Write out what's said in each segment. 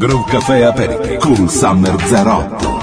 Groove Café Aperiti con Summer 08.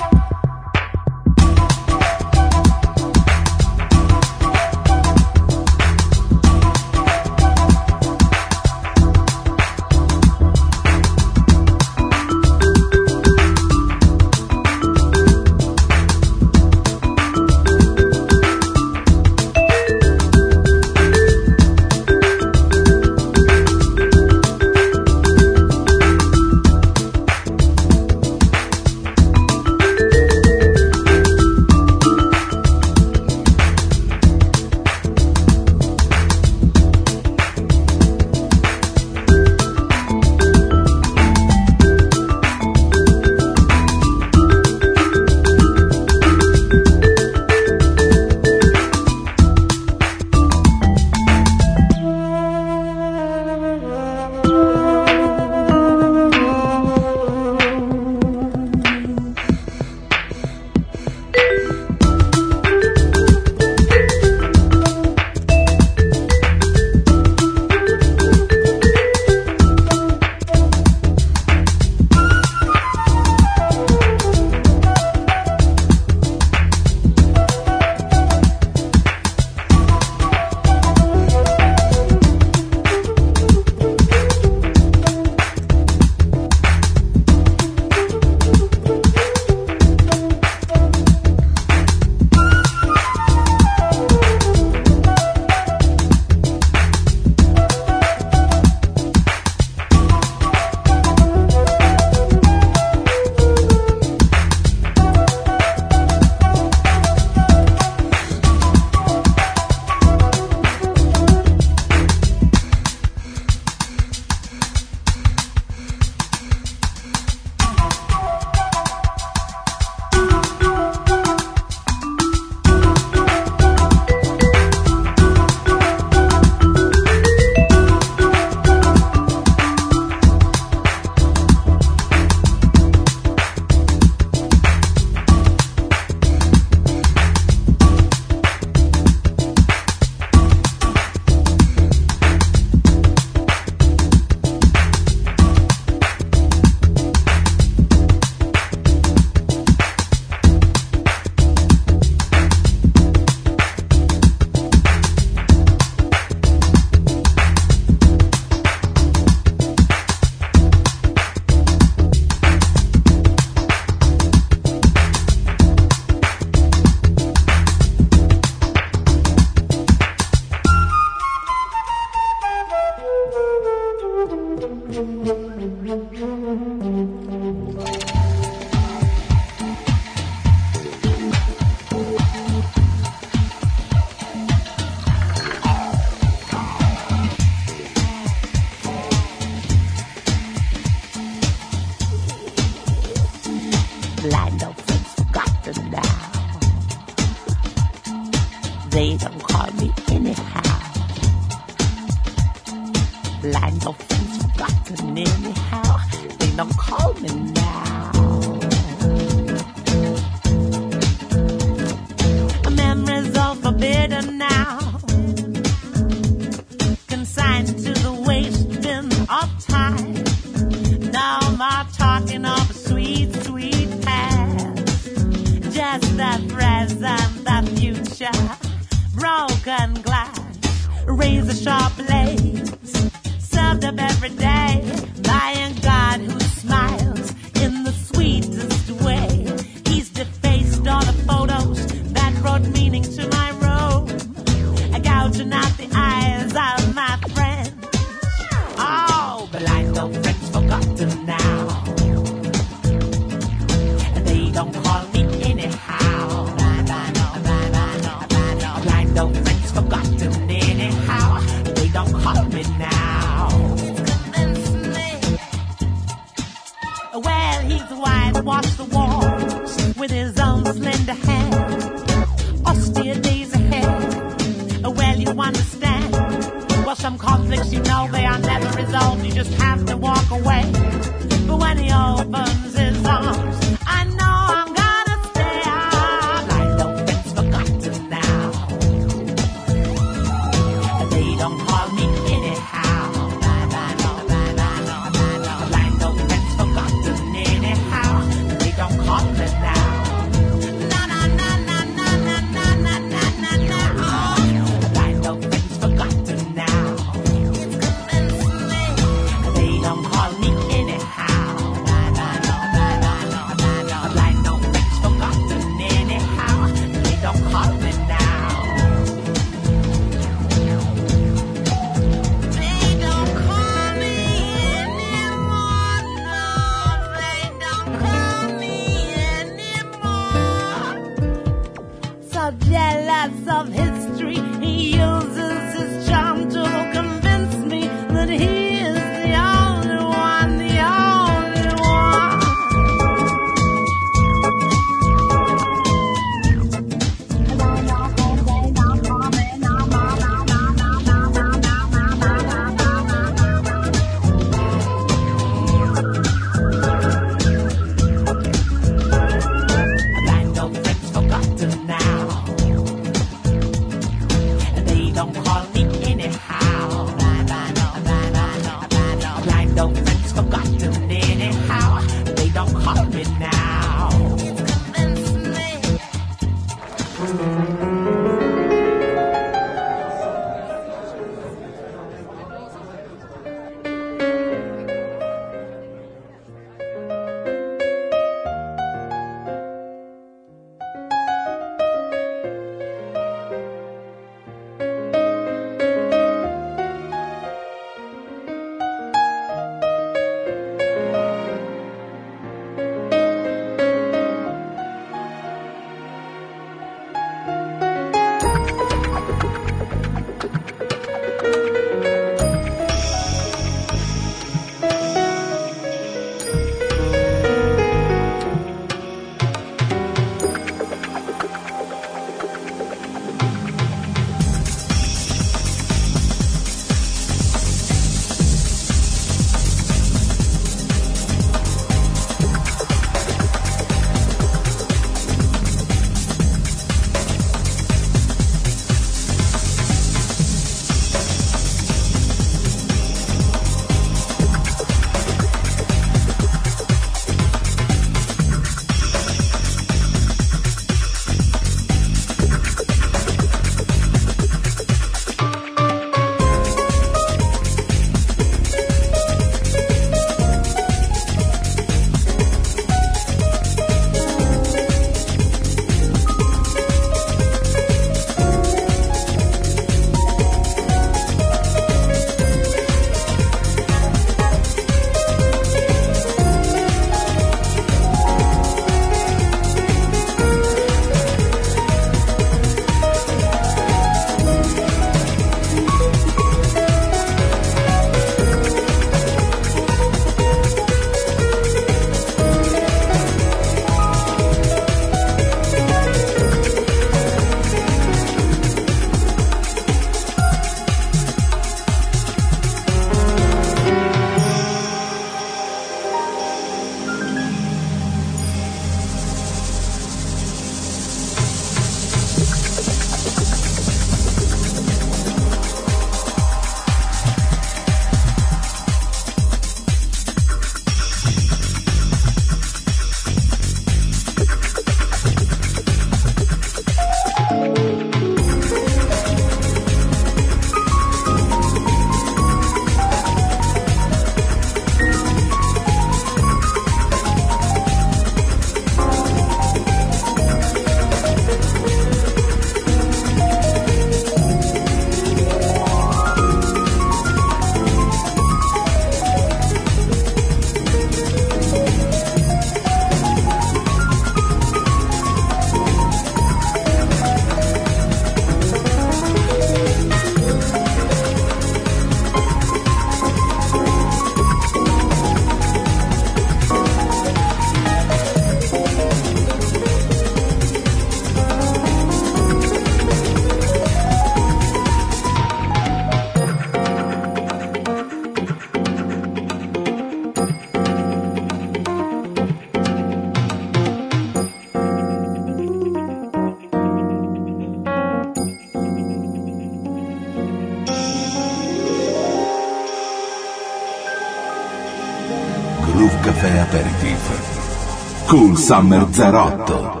Summer 08.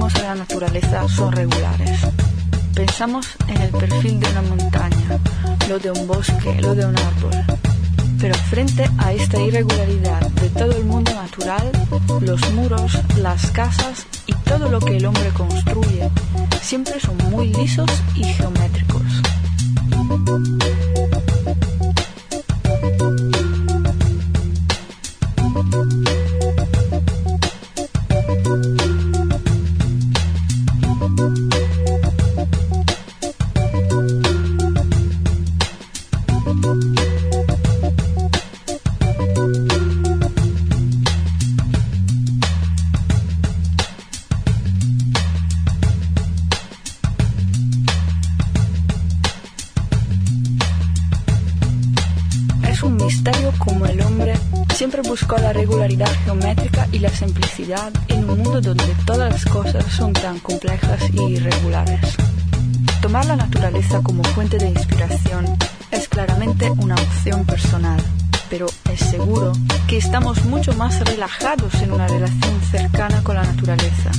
Las que vemos en la naturaleza son regulares. Pensamos en el perfil de una montaña, lo de un bosque, lo de un árbol. Pero frente a esta irregularidad de todo el mundo natural, los muros, las casas y todo lo que el hombre construye siempre son muy lisos y geométricos. En un mundo donde todas las cosas son tan complejas y irregulares. Tomar la naturaleza como fuente de inspiración es claramente una opción personal, pero es seguro que estamos mucho más relajados en una relación cercana con la naturaleza.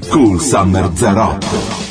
con Summer Zarotto.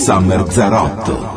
Summer Zarotto.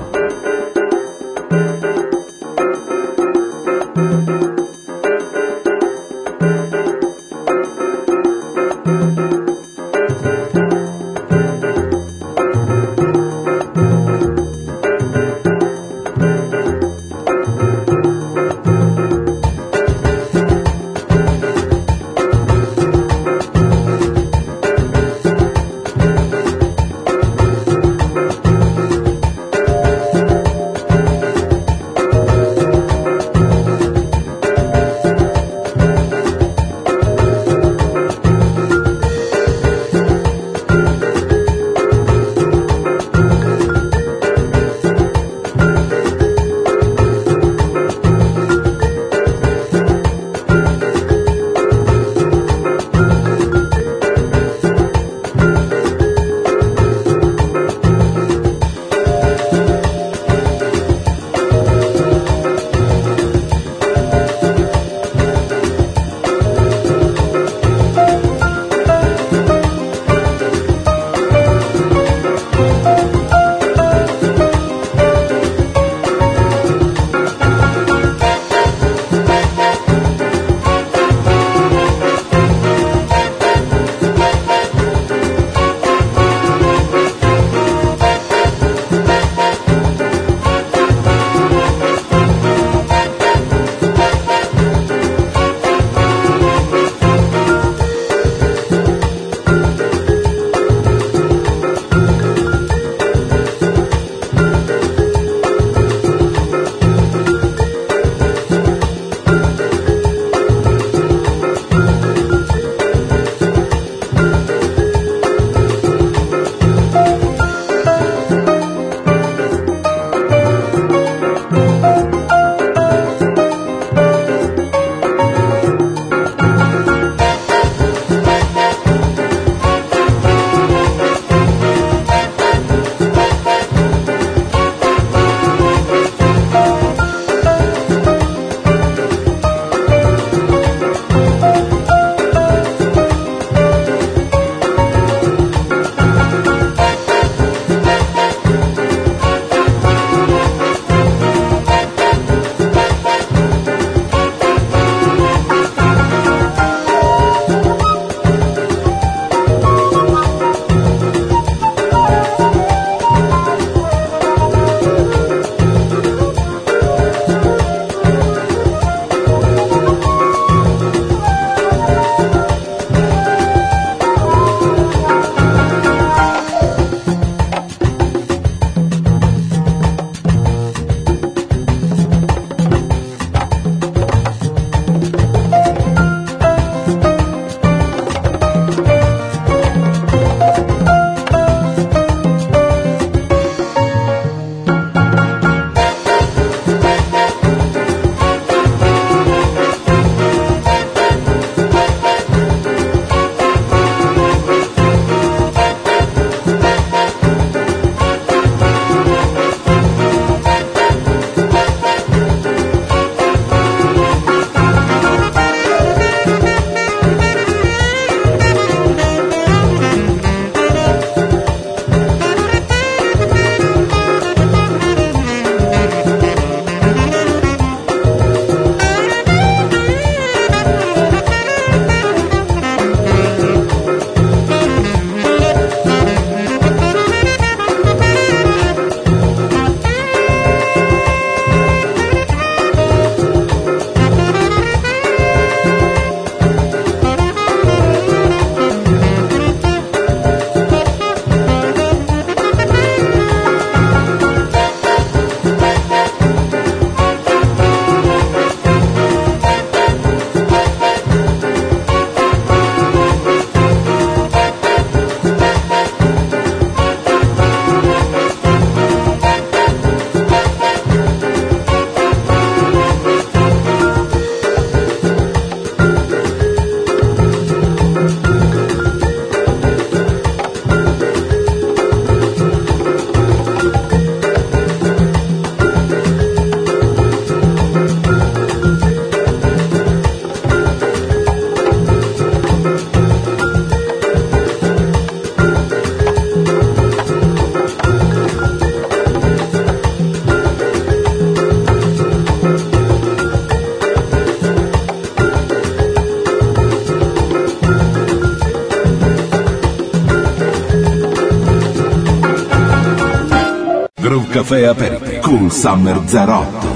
caffè aperto con Summer 08.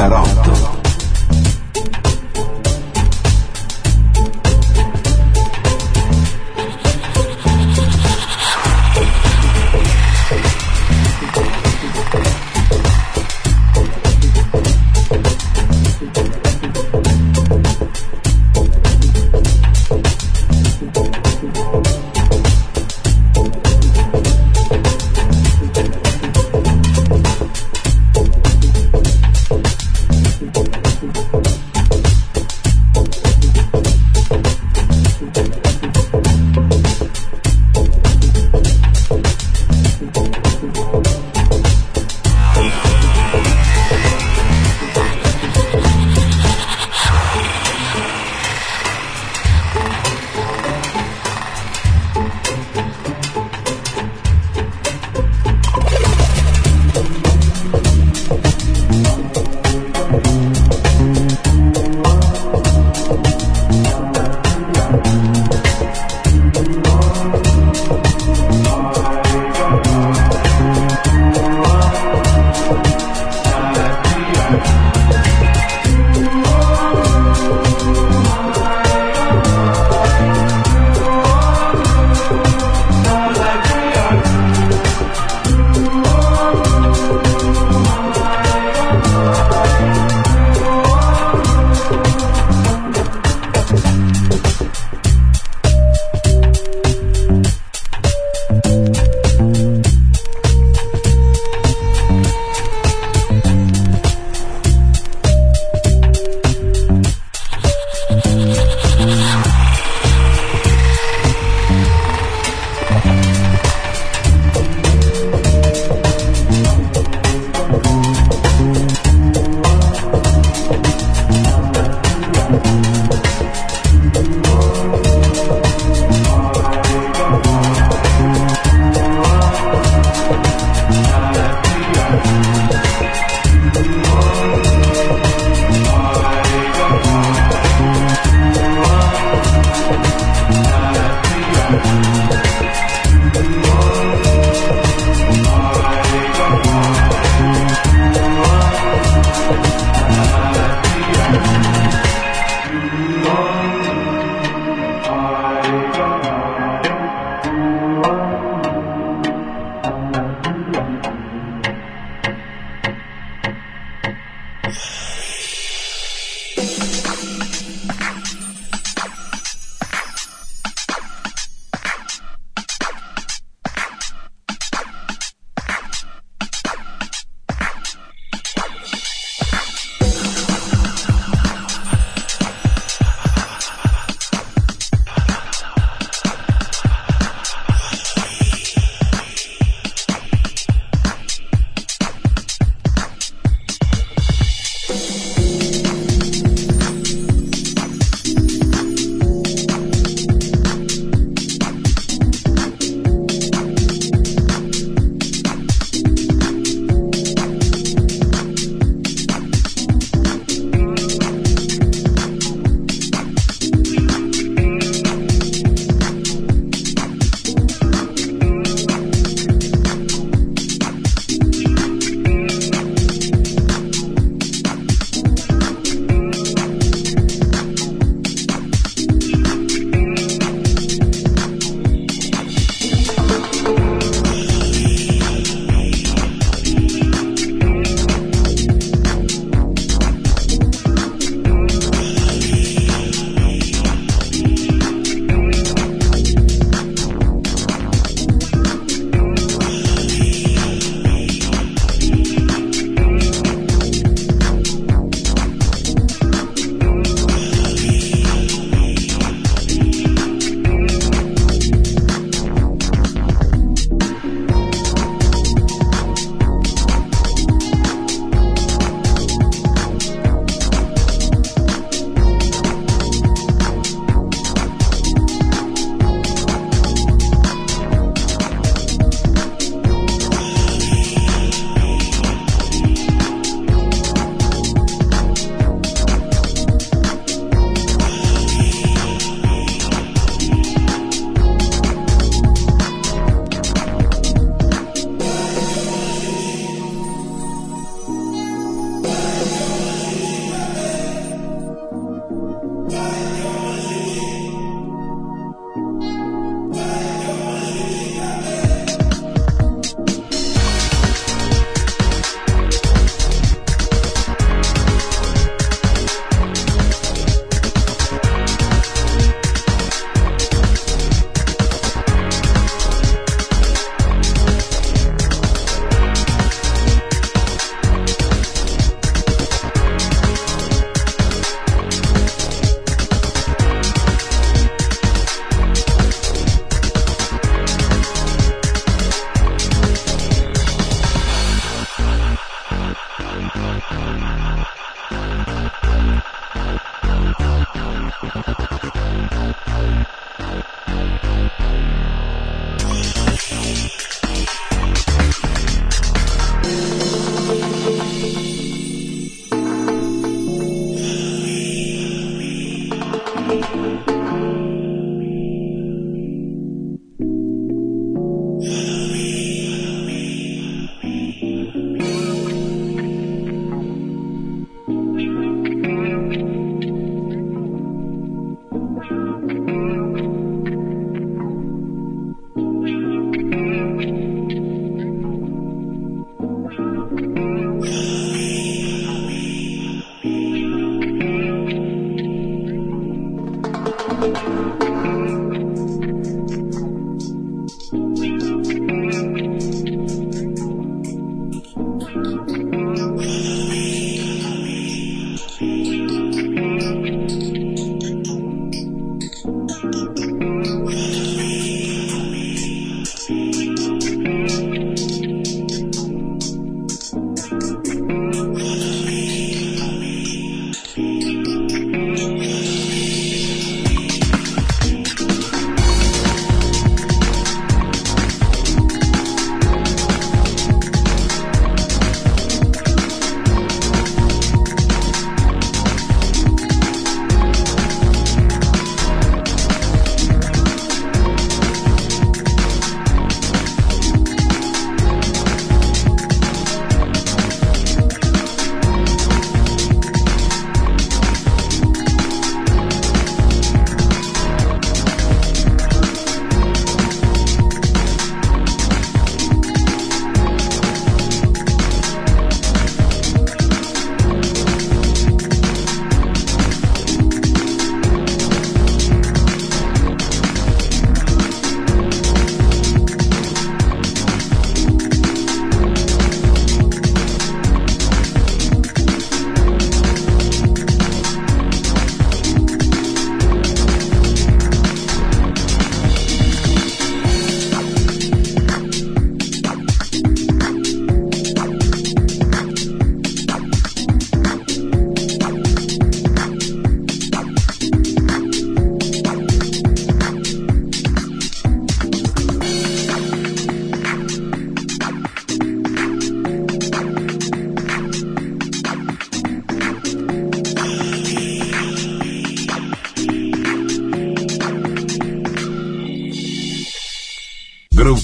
Lanzarote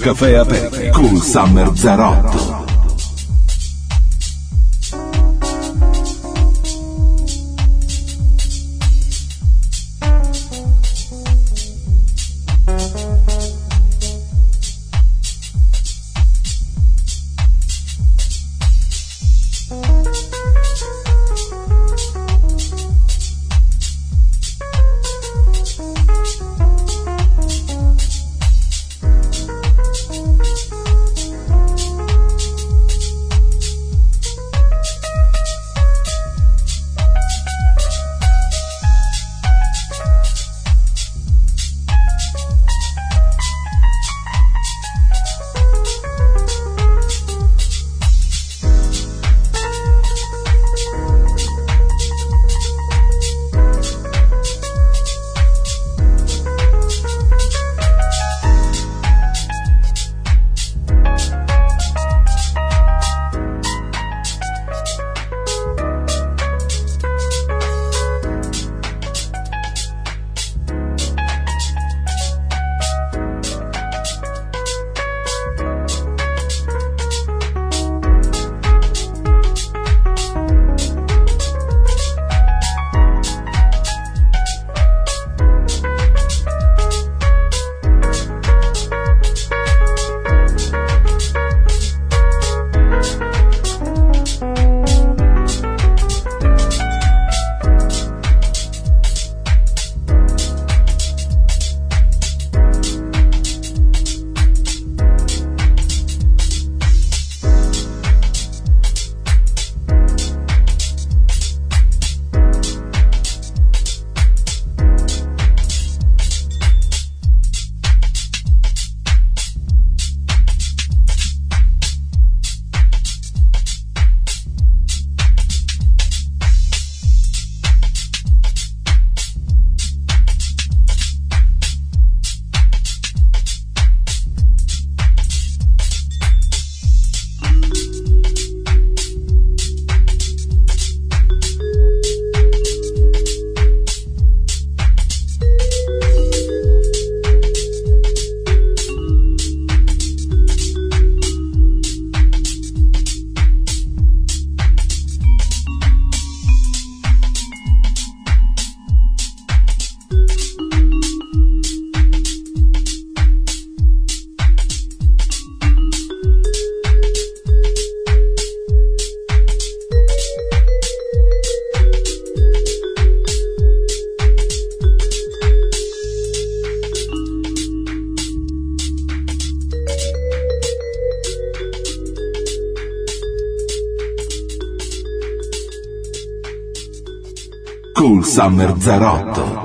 Caffè Aperti con Summer 08. da Merzarotto.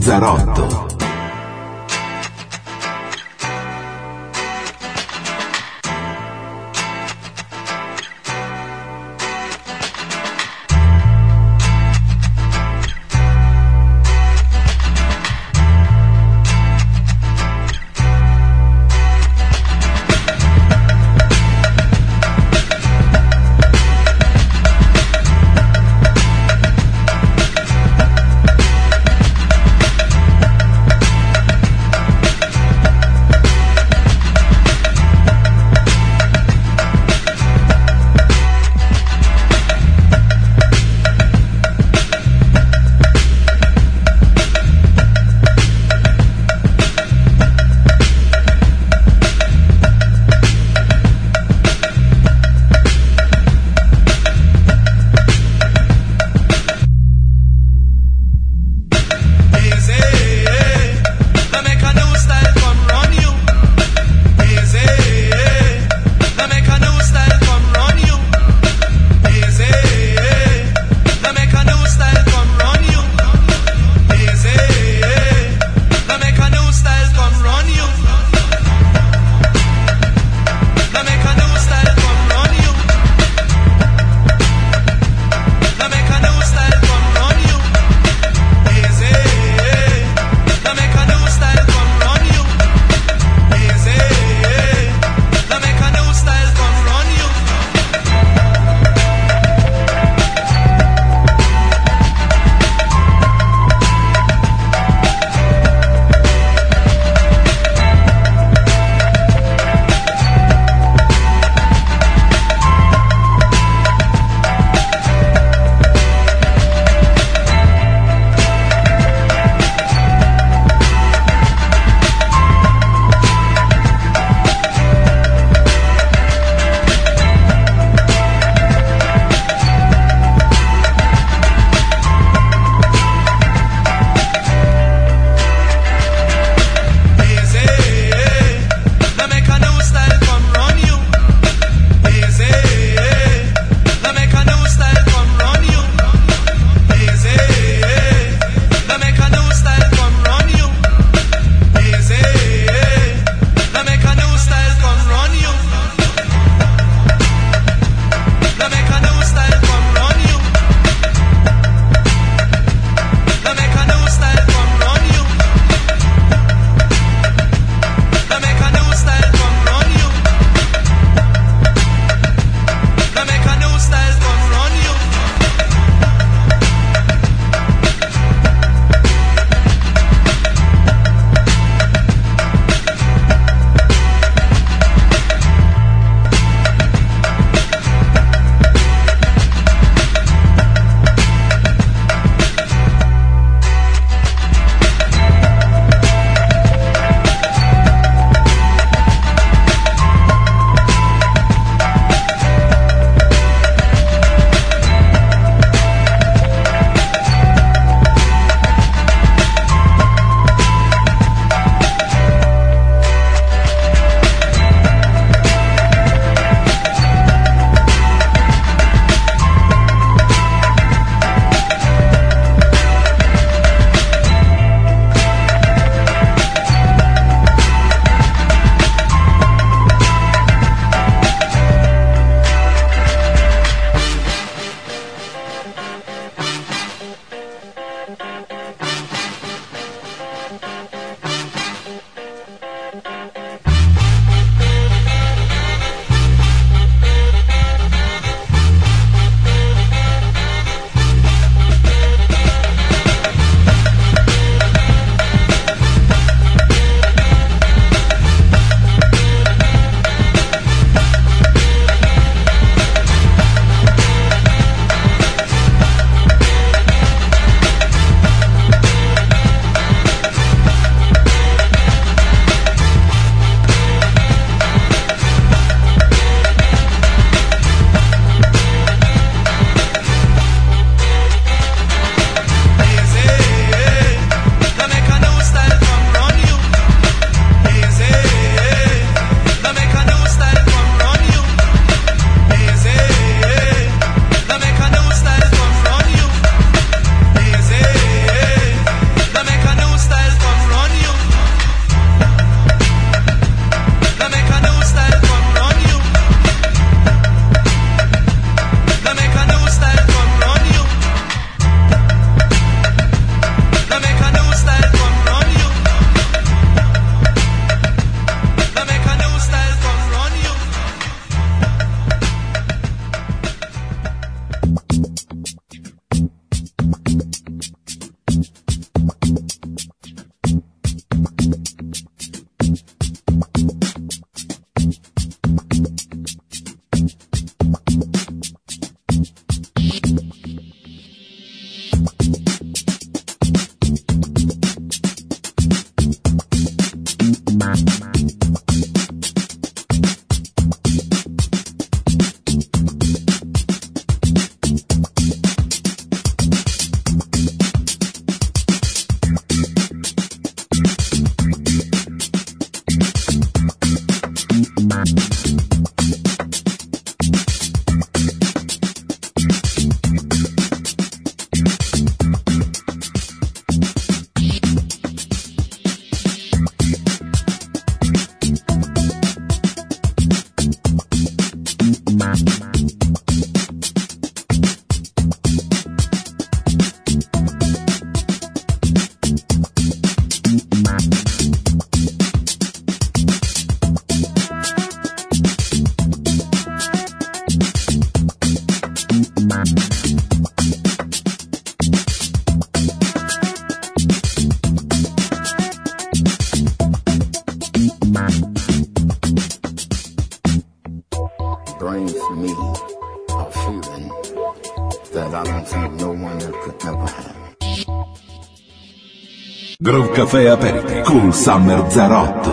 Zarock. Caffè aperti con Summer Zarot.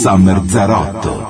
Summer Zarotto.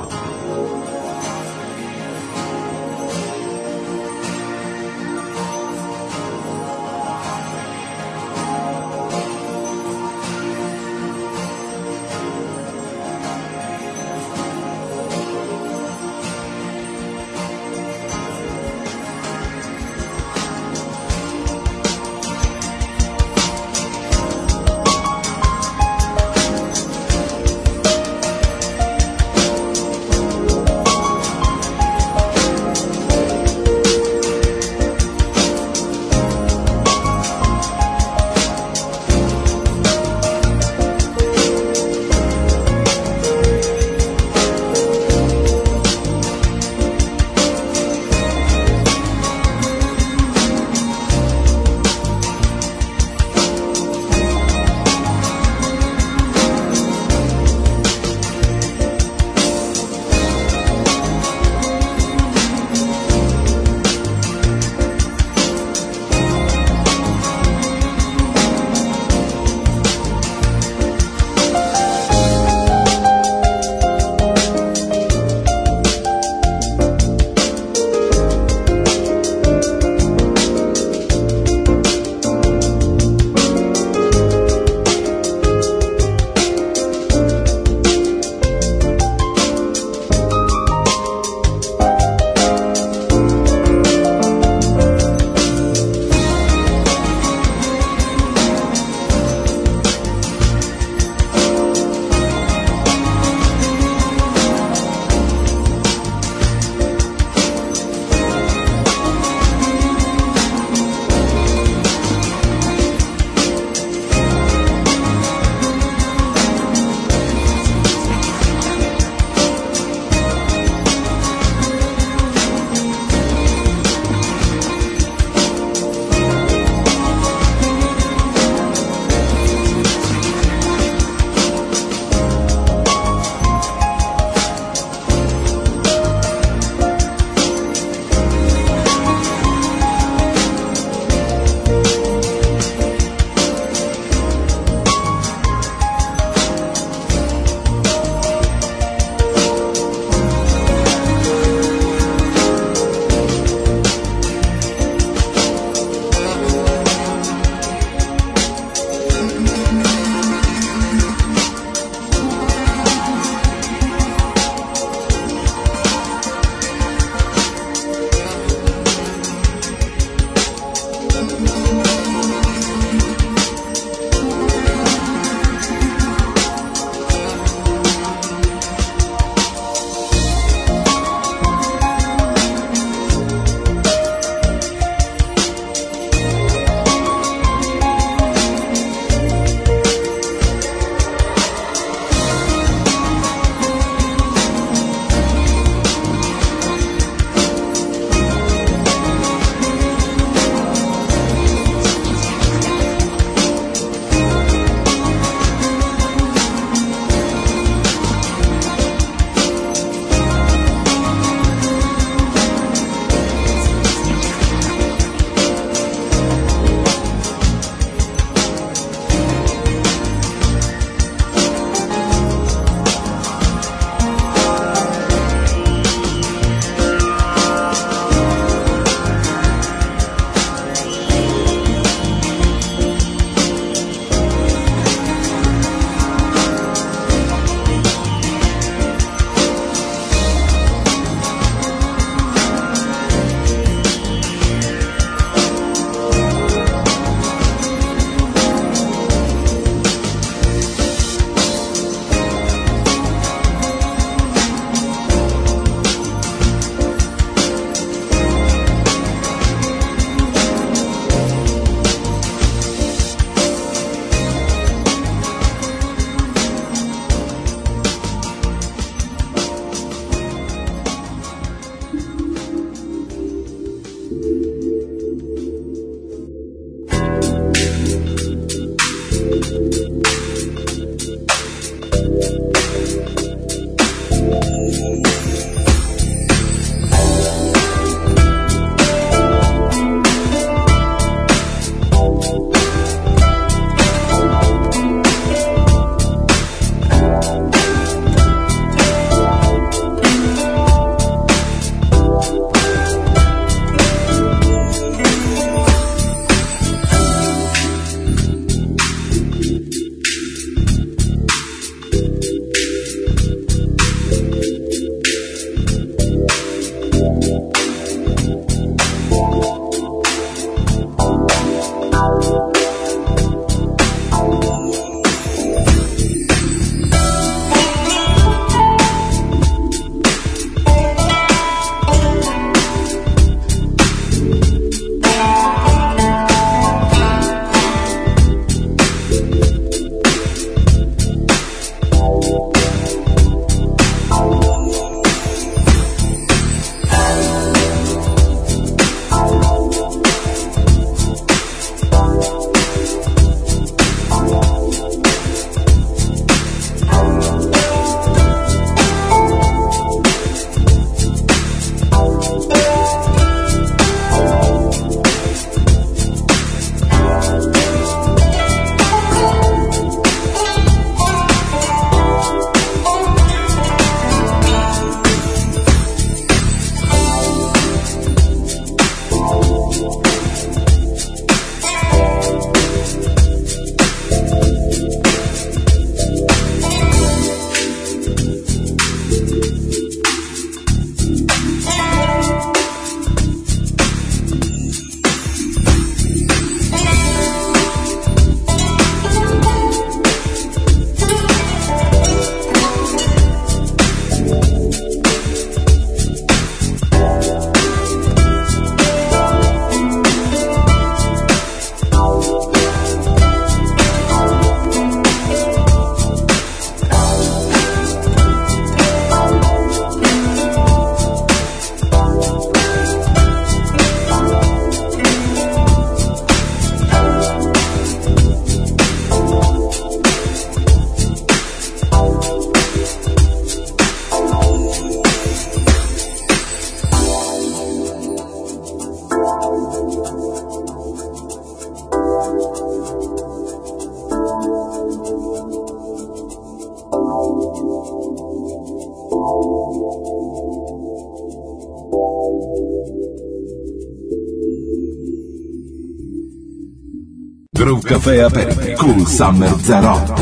Café Aperto com Summer Zarot.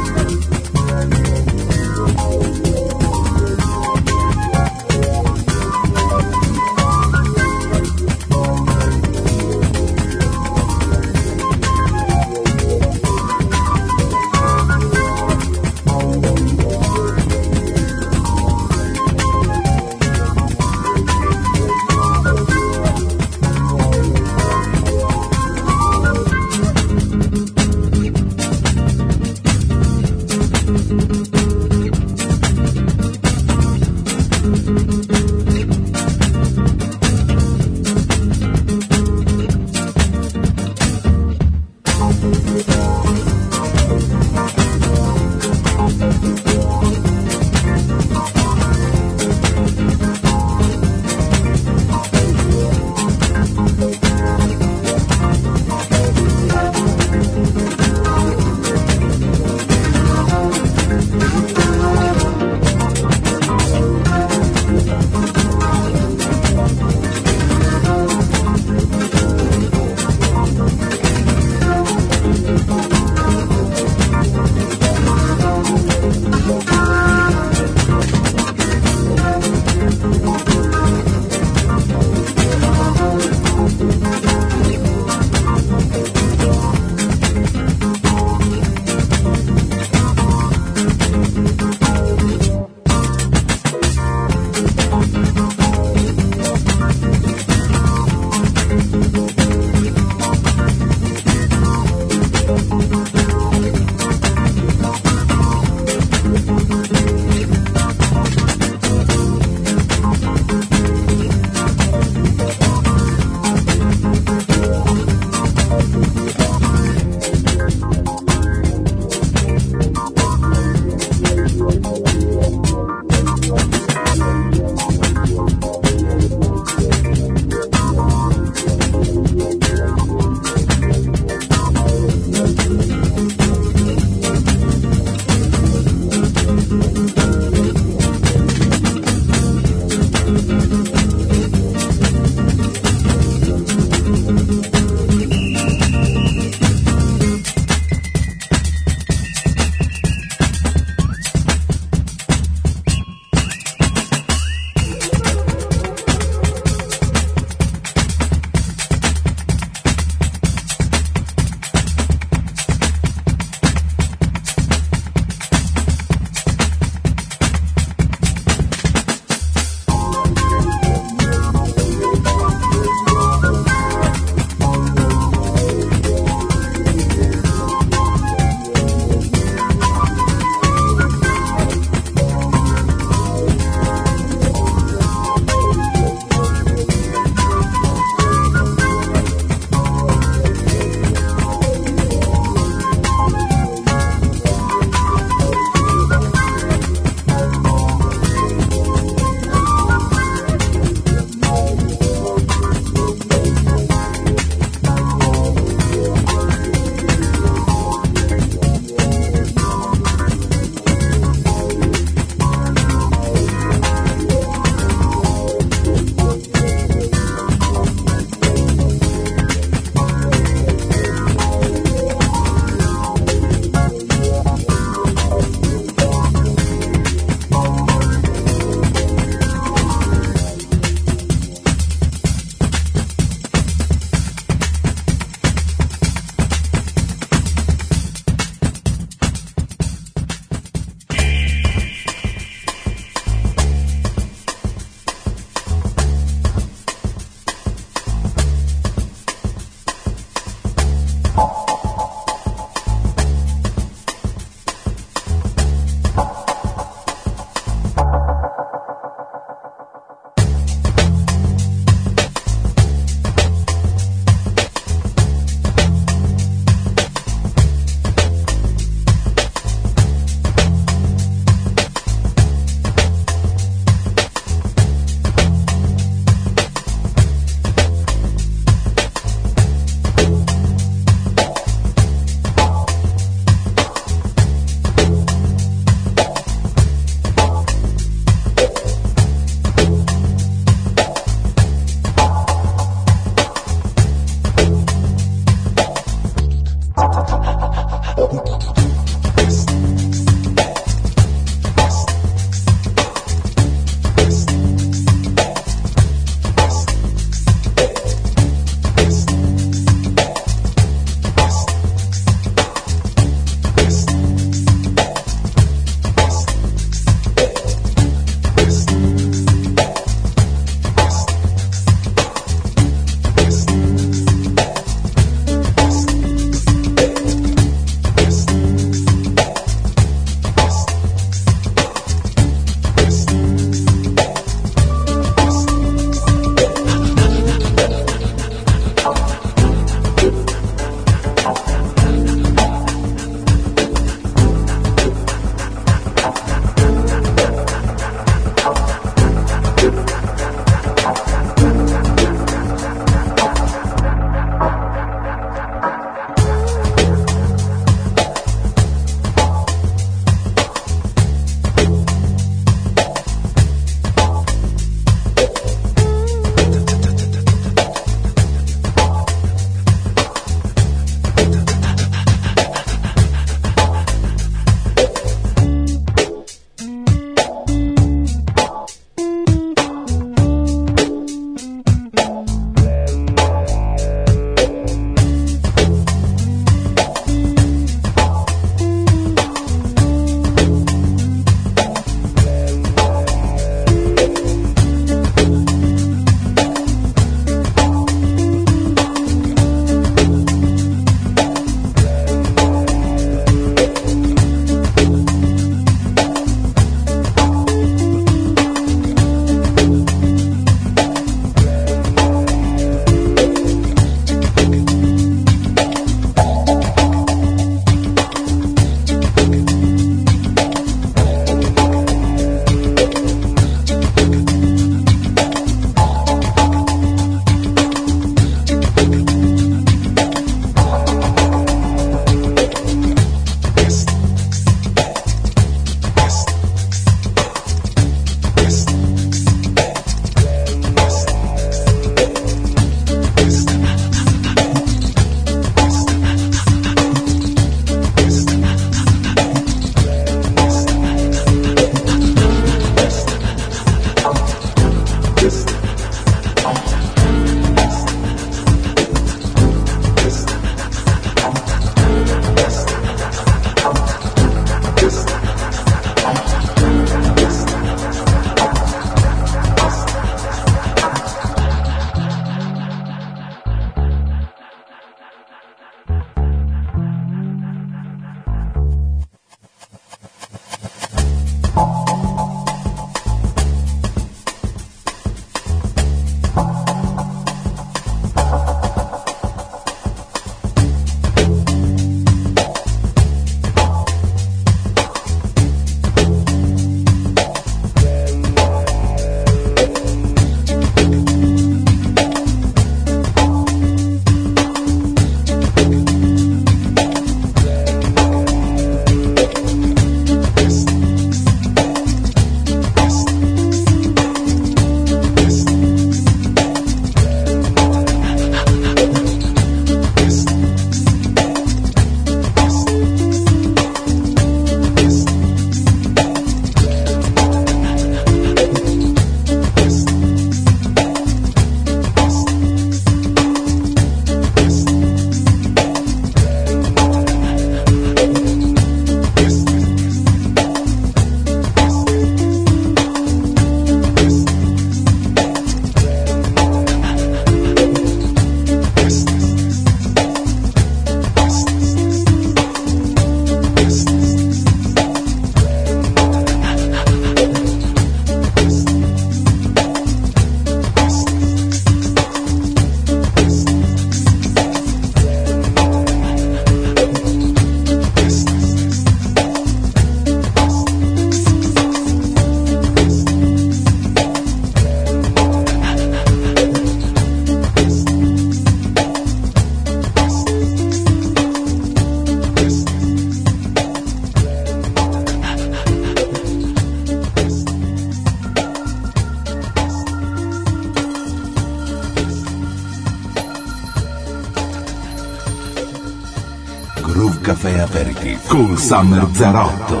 Summer 08.